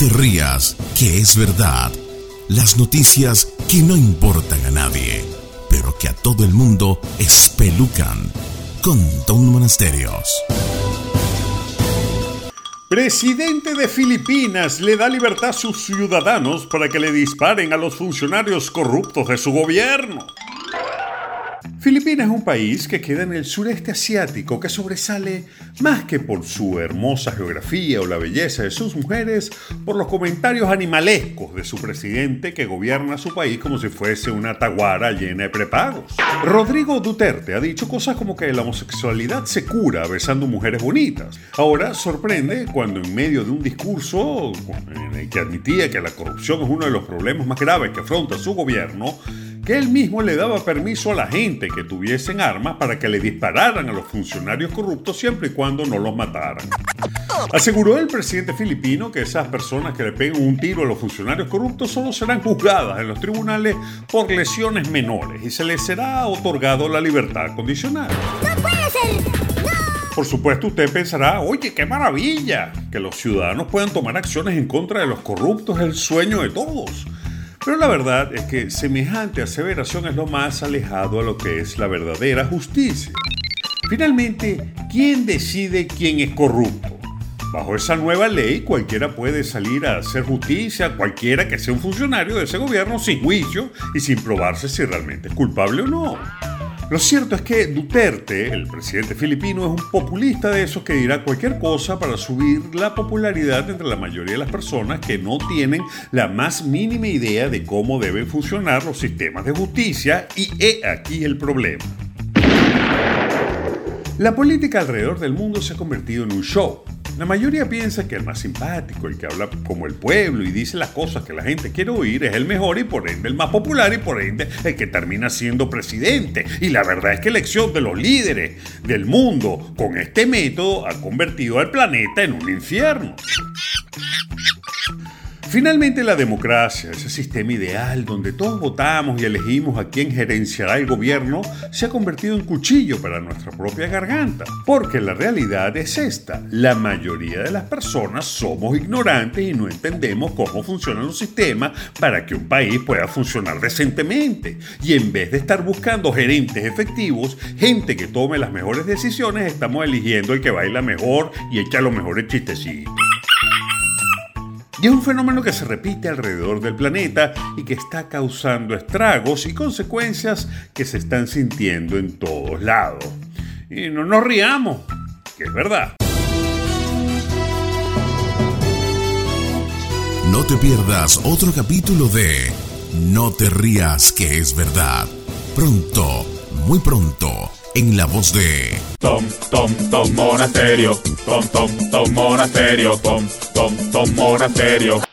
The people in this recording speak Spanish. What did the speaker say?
te rías, que es verdad. Las noticias que no importan a nadie, pero que a todo el mundo espelucan. Con Don Monasterios. Presidente de Filipinas le da libertad a sus ciudadanos para que le disparen a los funcionarios corruptos de su gobierno. Filipinas es un país que queda en el sureste asiático que sobresale más que por su hermosa geografía o la belleza de sus mujeres, por los comentarios animalescos de su presidente que gobierna su país como si fuese una taguara llena de prepagos. Rodrigo Duterte ha dicho cosas como que la homosexualidad se cura besando mujeres bonitas. Ahora sorprende cuando en medio de un discurso en el que admitía que la corrupción es uno de los problemas más graves que afronta su gobierno, que él mismo le daba permiso a la gente que tuviesen armas para que le dispararan a los funcionarios corruptos siempre y cuando no los mataran. Aseguró el presidente filipino que esas personas que le peguen un tiro a los funcionarios corruptos solo serán juzgadas en los tribunales por lesiones menores y se les será otorgado la libertad condicional. ¡No puede ser! Por supuesto, usted pensará, oye, qué maravilla, que los ciudadanos puedan tomar acciones en contra de los corruptos es el sueño de todos. Pero la verdad es que semejante aseveración es lo más alejado a lo que es la verdadera justicia. Finalmente, ¿quién decide quién es corrupto? Bajo esa nueva ley, cualquiera puede salir a hacer justicia, cualquiera que sea un funcionario de ese gobierno sin juicio y sin probarse si realmente es culpable o no. Lo cierto es que Duterte, el presidente filipino, es un populista de esos que dirá cualquier cosa para subir la popularidad entre la mayoría de las personas que no tienen la más mínima idea de cómo deben funcionar los sistemas de justicia y he aquí el problema. La política alrededor del mundo se ha convertido en un show. La mayoría piensa que el más simpático, el que habla como el pueblo y dice las cosas que la gente quiere oír, es el mejor y por ende el más popular y por ende el que termina siendo presidente. Y la verdad es que la elección de los líderes del mundo con este método ha convertido al planeta en un infierno. Finalmente la democracia, ese sistema ideal donde todos votamos y elegimos a quien gerenciará el gobierno, se ha convertido en cuchillo para nuestra propia garganta. Porque la realidad es esta, la mayoría de las personas somos ignorantes y no entendemos cómo funcionan los sistemas para que un país pueda funcionar decentemente. Y en vez de estar buscando gerentes efectivos, gente que tome las mejores decisiones, estamos eligiendo el que baila mejor y echa los mejores chistecitos. Y es un fenómeno que se repite alrededor del planeta y que está causando estragos y consecuencias que se están sintiendo en todos lados. Y no nos riamos, que es verdad. No te pierdas otro capítulo de No te rías, que es verdad. Pronto, muy pronto en la voz de Tom, Tom, Tom Monasterio, Tom, Tom, Tom Monasterio, Tom, Tom, Tom Monasterio.